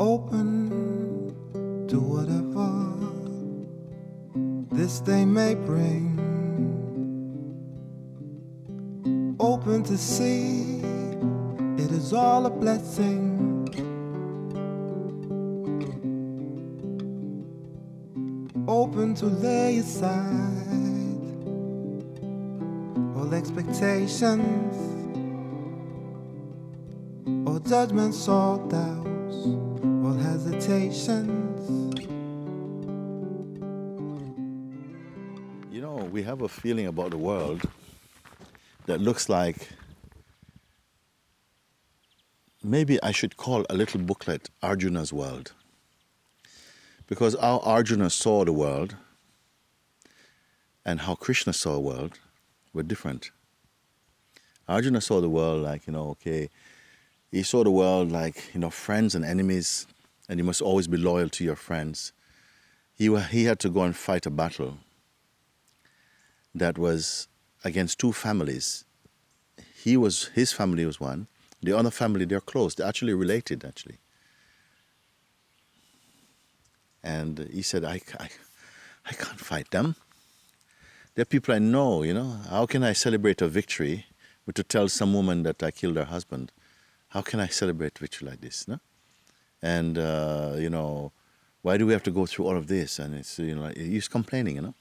Open to whatever this day may bring. Open to see it is all a blessing. Open to lay aside all expectations, all judgments, all doubts, all hesitations. You know, we have a feeling about the world that looks like maybe I should call a little booklet Arjuna's World. Because how Arjuna saw the world and how Krishna saw the world were different. Arjuna saw the world like, you know, okay, he saw the world like, you know, friends and enemies, and you must always be loyal to your friends. He, he had to go and fight a battle that was against two families. He was his family was one. The other family they're close. They're actually related actually. And he said, I, I, I can't fight them. They're people I know, you know. How can I celebrate a victory but to tell some woman that I killed her husband? How can I celebrate victory like this? No? And uh, you know, why do we have to go through all of this? And it's you know, he's complaining, you know.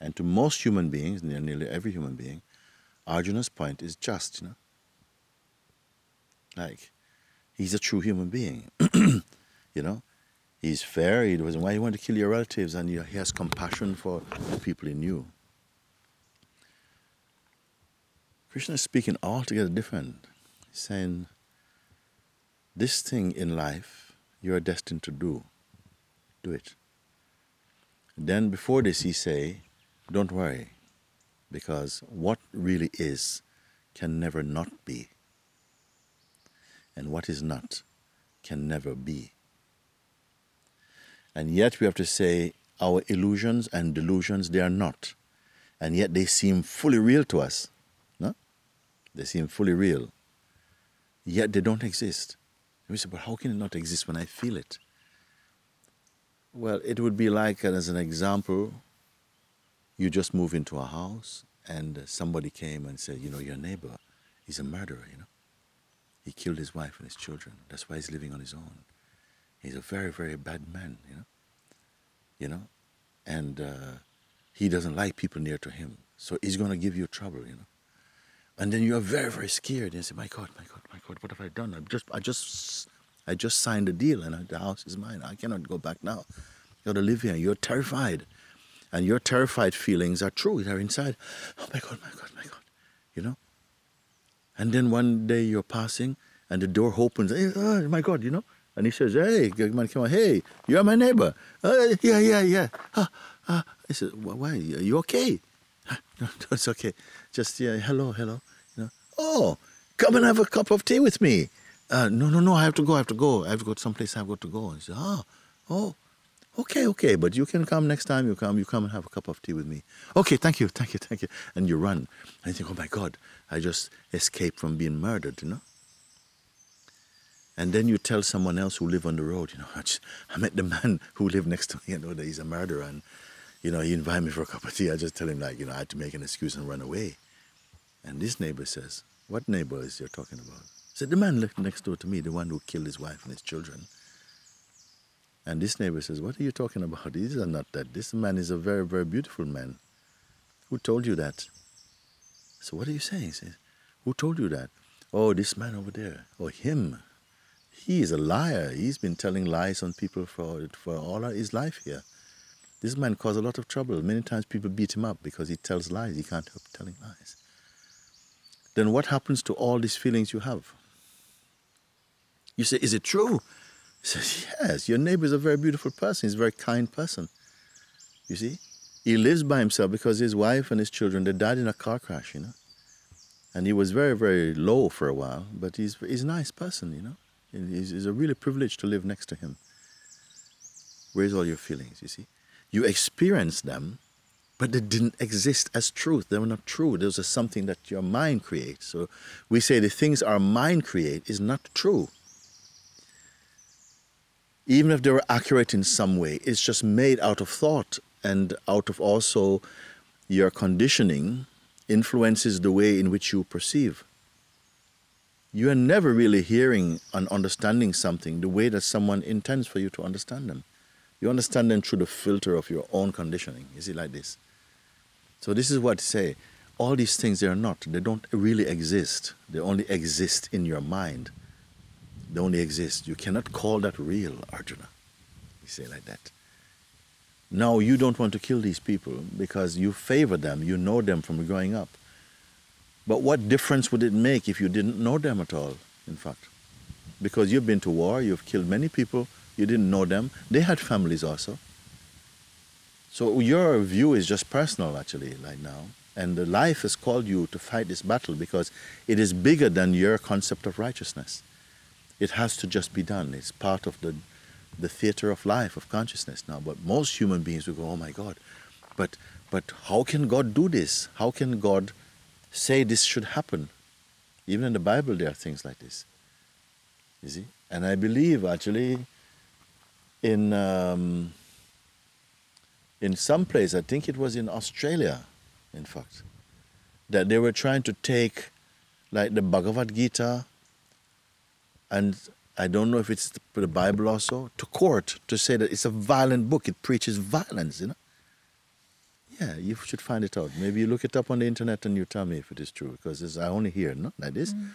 And to most human beings, nearly every human being, Arjuna's point is just, you know. Like, he's a true human being, you know. He's fair. He doesn't. Why you want to kill your relatives? And he has compassion for the people he knew. Krishna is speaking altogether different. He's saying, "This thing in life you are destined to do. Do it." Then before this, he say, "Don't worry, because what really is can never not be, and what is not can never be." And yet we have to say our illusions and delusions, they are not. And yet they seem fully real to us. No? They seem fully real. Yet they don't exist. And we say, but how can it not exist when I feel it? Well, it would be like, uh, as an example, you just move into a house and uh, somebody came and said, you know, your neighbor, is a murderer, you know. He killed his wife and his children. That's why he's living on his own. He's a very, very bad man, you know. You know, and uh, he doesn't like people near to him, so he's going to give you trouble, you know. And then you are very, very scared. And you say, "My God, my God, my God, what have I done? I just, I just, I just signed a deal, and the house is mine. I cannot go back now. You got to live here. You're terrified, and your terrified feelings are true. They're inside. Oh my God, my God, my God, you know. And then one day you're passing, and the door opens. Hey, oh my God, you know. And he says, "Hey, man, come on, hey, you're my neighbor. Uh, yeah, yeah, yeah." Uh, uh. I said, "Why? Are you okay?" No, no, it's okay. Just yeah, hello, hello. You know. Oh, come and have a cup of tea with me. Uh, no, no, no. I have to go. I have to go. I have to go to someplace. I have got to go. And he said, "Oh, oh, okay, okay. But you can come next time. You come. You come and have a cup of tea with me. Okay, thank you, thank you, thank you." And you run. And you think, "Oh my God, I just escaped from being murdered." You know. And then you tell someone else who live on the road, you know, I, just, I met the man who lived next to me, you know, that he's a murderer. And, you know, he invited me for a cup of tea. I just tell him, like, you know, I had to make an excuse and run away. And this neighbor says, What neighbor is you're talking about? I said, The man next door to me, the one who killed his wife and his children. And this neighbor says, What are you talking about? These are not that. This man is a very, very beautiful man. Who told you that? So what are you saying? He says, Who told you that? Oh, this man over there. Oh, him. He is a liar. He's been telling lies on people for, for all his life here. This man caused a lot of trouble. Many times people beat him up because he tells lies. He can't help telling lies. Then what happens to all these feelings you have? You say, Is it true? He says, Yes, your neighbor is a very beautiful person. He's a very kind person. You see? He lives by himself because his wife and his children, they died in a car crash, you know. And he was very, very low for a while, but he's, he's a nice person, you know. It's, it's a really privilege to live next to him. Where's all your feelings, you see? You experience them, but they didn't exist as truth. They were not true. Those are something that your mind creates. So we say the things our mind create is not true. even if they were accurate in some way, it's just made out of thought and out of also your conditioning influences the way in which you perceive. You are never really hearing and understanding something the way that someone intends for you to understand them. You understand them through the filter of your own conditioning. Is it like this? So this is what I say. All these things they are not. They don't really exist. They only exist in your mind. They only exist. You cannot call that real, Arjuna. You say like that. Now you don't want to kill these people because you favor them, you know them from growing up. But what difference would it make if you didn't know them at all, in fact? Because you've been to war, you've killed many people, you didn't know them. They had families also. So your view is just personal, actually, right now. And the life has called you to fight this battle because it is bigger than your concept of righteousness. It has to just be done. It's part of the the theater of life, of consciousness now. But most human beings will go, oh my God, but, but how can God do this? How can God say this should happen? Even in the Bible, there are things like this. You see? And I believe actually in, um, in some place, I think it was in Australia, in fact, that they were trying to take like the Bhagavad Gita and I don't know if it's the Bible also, to court to say that it's a violent book. It preaches violence, you know. Yeah, you should find it out. Maybe you look it up on the internet and you tell me if it is true, because I only hear, not like this. Mm.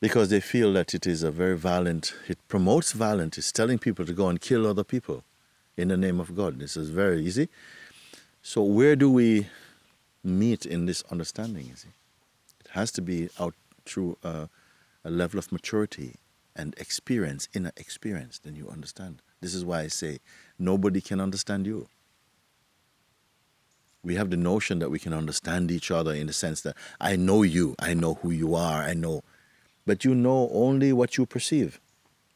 Because they feel that it is a very violent, it promotes violence. It's telling people to go and kill other people in the name of God. This is very easy. So, where do we meet in this understanding? It has to be out through uh, a level of maturity and experience, inner experience, then you understand. This is why I say nobody can understand you. We have the notion that we can understand each other in the sense that I know you, I know who you are, I know. But you know only what you perceive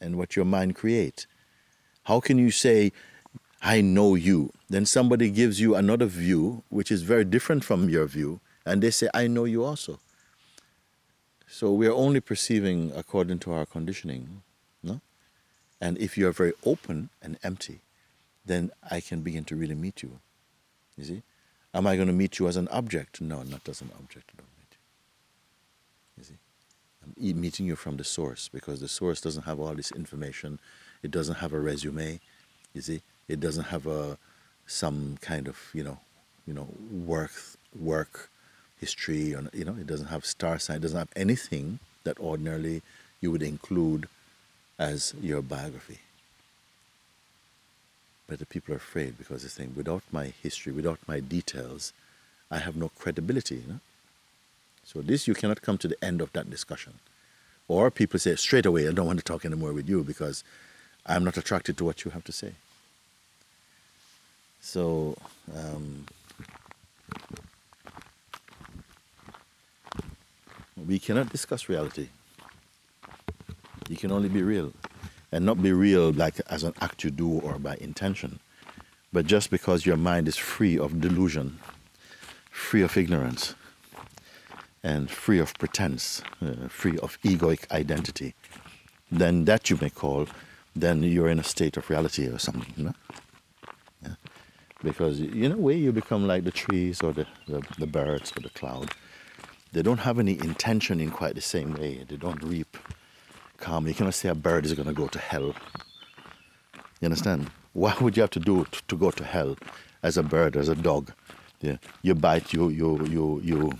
and what your mind creates. How can you say, I know you? Then somebody gives you another view, which is very different from your view, and they say, I know you also. So we are only perceiving according to our conditioning, no? And if you are very open and empty, then I can begin to really meet you. You see? Am I going to meet you as an object? No, not as an object. I don't meet you. You see? Meeting you from the source because the source doesn't have all this information. It doesn't have a resume. You see? It doesn't have a some kind of you know, you know work work history, or, you know, it doesn't have star sign, it doesn't have anything that ordinarily you would include as your biography. But the people are afraid because they're saying, without my history, without my details, I have no credibility. You know? So this you cannot come to the end of that discussion. Or people say straight away, I don't want to talk anymore with you because I'm not attracted to what you have to say. So um, we cannot discuss reality. You can only be real. And not be real like as an act you do or by intention, but just because your mind is free of delusion, free of ignorance, and free of pretense, uh, free of egoic identity, then that you may call, then you're in a state of reality or something? Yeah. Because in a way you become like the trees or the, the, the birds or the cloud they don't have any intention in quite the same way. They don't reap karma. You cannot say a bird is going to go to hell. You understand? Why would you have to do it to go to hell as a bird, as a dog? Yeah. You bite, you, you, you, you,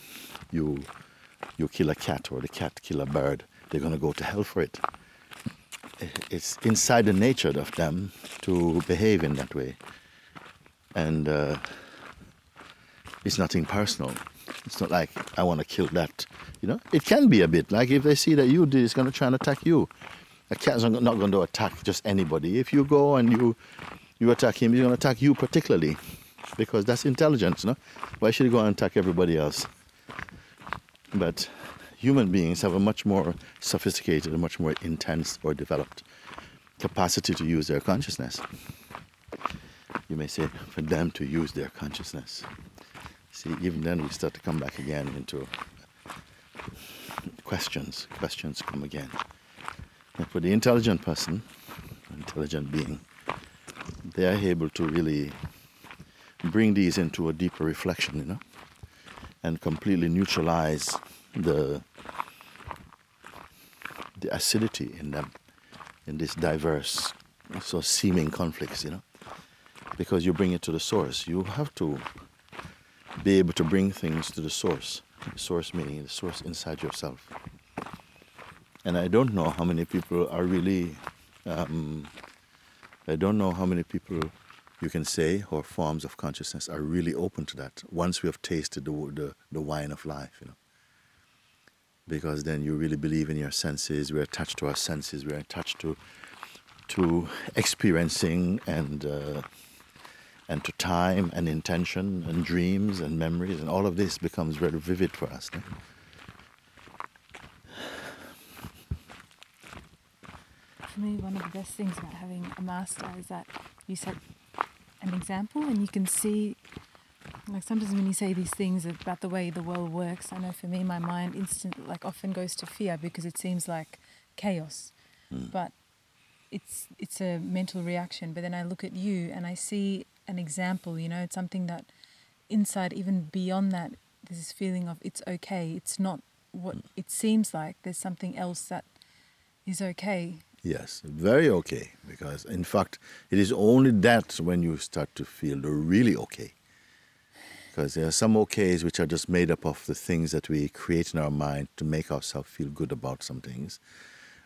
you, you kill a cat or the cat kill a bird. They're going to go to hell for it. It's inside the nature of them to behave in that way. And uh, it's nothing personal. It's not like I want to kill that. You know, it can be a bit like if they see that you did, it's going to try and attack you. A cat's not going to attack just anybody. If you go and you you attack him, he's going to attack you particularly because that's intelligence. No, why should he go and attack everybody else? But human beings have a much more sophisticated, a much more intense or developed capacity to use their consciousness. You may say for them to use their consciousness. See, even then we start to come back again into questions. Questions come again. And for the intelligent person, intelligent being, they are able to really bring these into a deeper reflection, you know, and completely neutralize the the acidity in them, in these diverse, so seeming conflicts, you know, because you bring it to the source. You have to be able to bring things to the source. The source meaning the source inside yourself. And I don't know how many people are really. Um, I don't know how many people you can say or forms of consciousness are really open to that once we have tasted the, the, the wine of life, you know. Because then you really believe in your senses. We're attached to our senses. We're attached to to experiencing and uh, and to time and intention and dreams and memories and all of this becomes very vivid for us. For me, one of the best things about having a master is that you set an example and you can see, like sometimes when you say these things about the way the world works, I know for me, my mind instant, like often goes to fear because it seems like chaos. Mm. But it's it's a mental reaction. But then I look at you and I see an example. You know, it's something that inside, even beyond that, there's this feeling of it's okay. It's not what it seems like. There's something else that is okay. Yes, very okay. Because in fact, it is only that when you start to feel really okay. Because there are some okays which are just made up of the things that we create in our mind to make ourselves feel good about some things,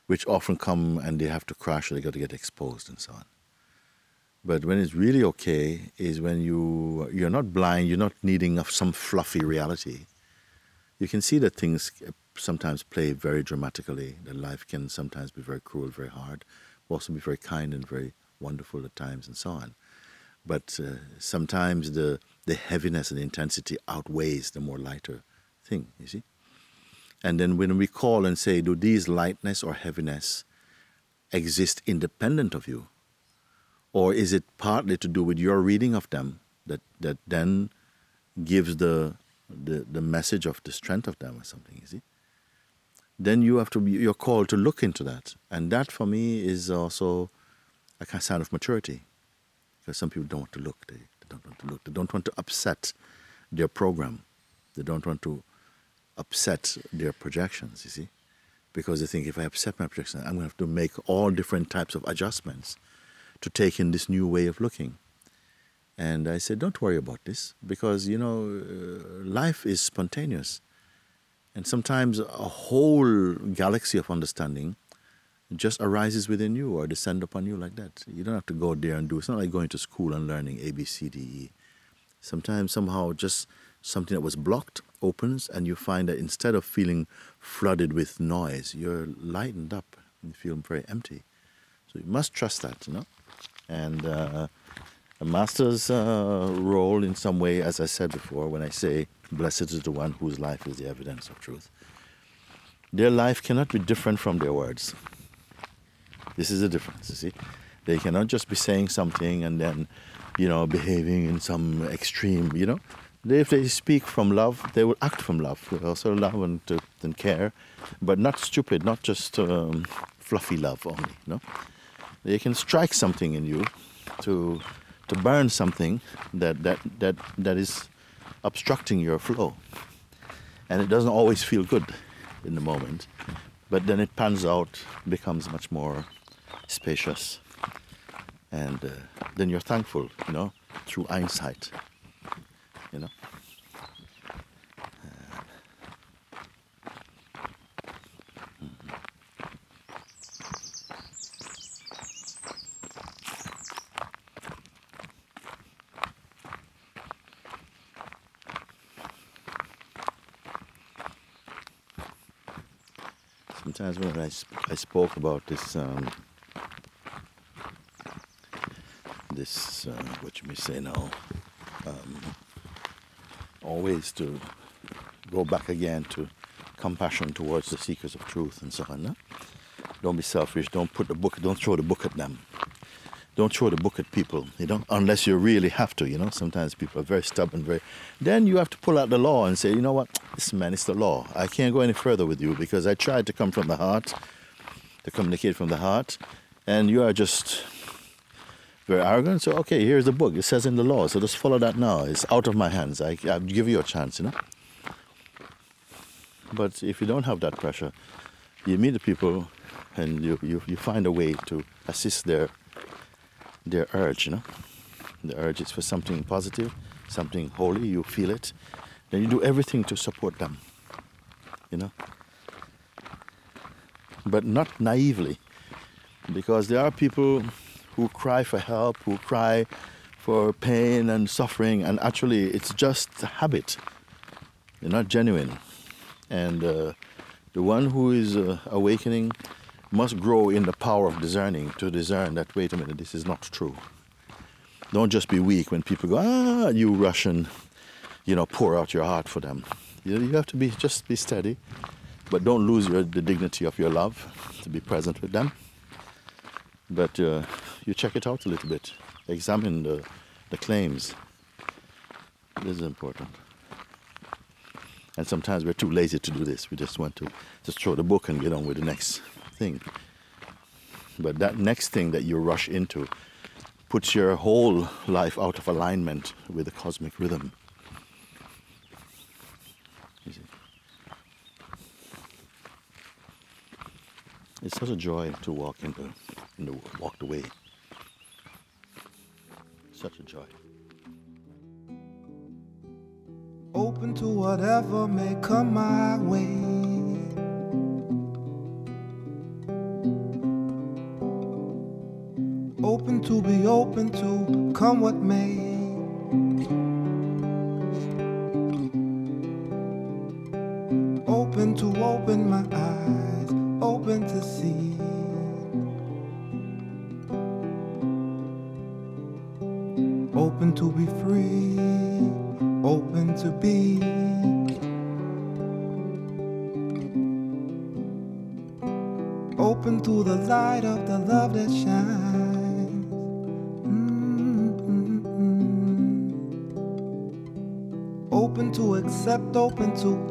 which often come and they have to crash or they got to get exposed and so on. But when it's really okay is when you you're not blind, you're not needing of some fluffy reality. You can see that things sometimes play very dramatically. That life can sometimes be very cruel, very hard, but also be very kind and very wonderful at times, and so on. But uh, sometimes the the heaviness and intensity outweighs the more lighter thing. You see. And then when we call and say, do these lightness or heaviness exist independent of you? Or is it partly to do with your reading of them that, that then gives the, the, the message of the strength of them or something, you see? Then you have to be, you're called to look into that. And that for me is also a kind of sign of maturity. Because some people don't want to look. They, they don't want to look. They don't want to upset their program. They don't want to upset their projections, you see? Because they think if I upset my projections, I'm going to have to make all different types of adjustments to take in this new way of looking. And I said, don't worry about this because, you know, uh, life is spontaneous. And sometimes a whole galaxy of understanding just arises within you or descend upon you like that. You don't have to go there and do It's not like going to school and learning A, B, C, D, E. Sometimes somehow just something that was blocked opens and you find that instead of feeling flooded with noise, you're lightened up and you feel very empty. So you must trust that, you know. And uh, a master's uh, role, in some way, as I said before, when I say, Blessed is the one whose life is the evidence of truth, their life cannot be different from their words. This is the difference, you see. They cannot just be saying something and then, you know, behaving in some extreme, you know. If they speak from love, they will act from love. Also love and, and care, but not stupid, not just um, fluffy love only, know they can strike something in you to to burn something that that that that is obstructing your flow. And it doesn't always feel good in the moment but then it pans out becomes much more spacious. And uh, then you're thankful you know through hindsight you know sometimes when I, I spoke about this um, this uh, what you may say now um, always to go back again to compassion towards the seekers of truth and so on no? don't be selfish don't put the book don't throw the book at them don't throw the book at people, you know, unless you really have to, you know. Sometimes people are very stubborn, very. Then you have to pull out the law and say, you know what, this man is the law. I can't go any further with you because I tried to come from the heart, to communicate from the heart, and you are just very arrogant. So, okay, here's the book. It says in the law. So just follow that now. It's out of my hands. I, I'll give you a chance, you know. But if you don't have that pressure, you meet the people and you, you, you find a way to assist their their urge, you know. The urge is for something positive, something holy, you feel it. Then you do everything to support them. You know? But not naively. Because there are people who cry for help, who cry for pain and suffering, and actually it's just a habit. They're not genuine. And uh, the one who is uh, awakening must grow in the power of discerning to discern that, wait a minute, this is not true. Don't just be weak when people go, ah, you Russian, you know, pour out your heart for them. You, you have to be just be steady, but don't lose your, the dignity of your love to be present with them. But uh, you check it out a little bit, examine the, the claims. This is important. And sometimes we're too lazy to do this. We just want to just throw the book and get on with the next thing. But that next thing that you rush into puts your whole life out of alignment with the cosmic rhythm. It's such a joy to walk into, in the walk the way. Such a joy. Open to whatever may come my way. Open to come what may. Open to open my eyes, open to see. Open to be free, open to be. Open to the light of the love that shines. Open to accept, open to I don't mind.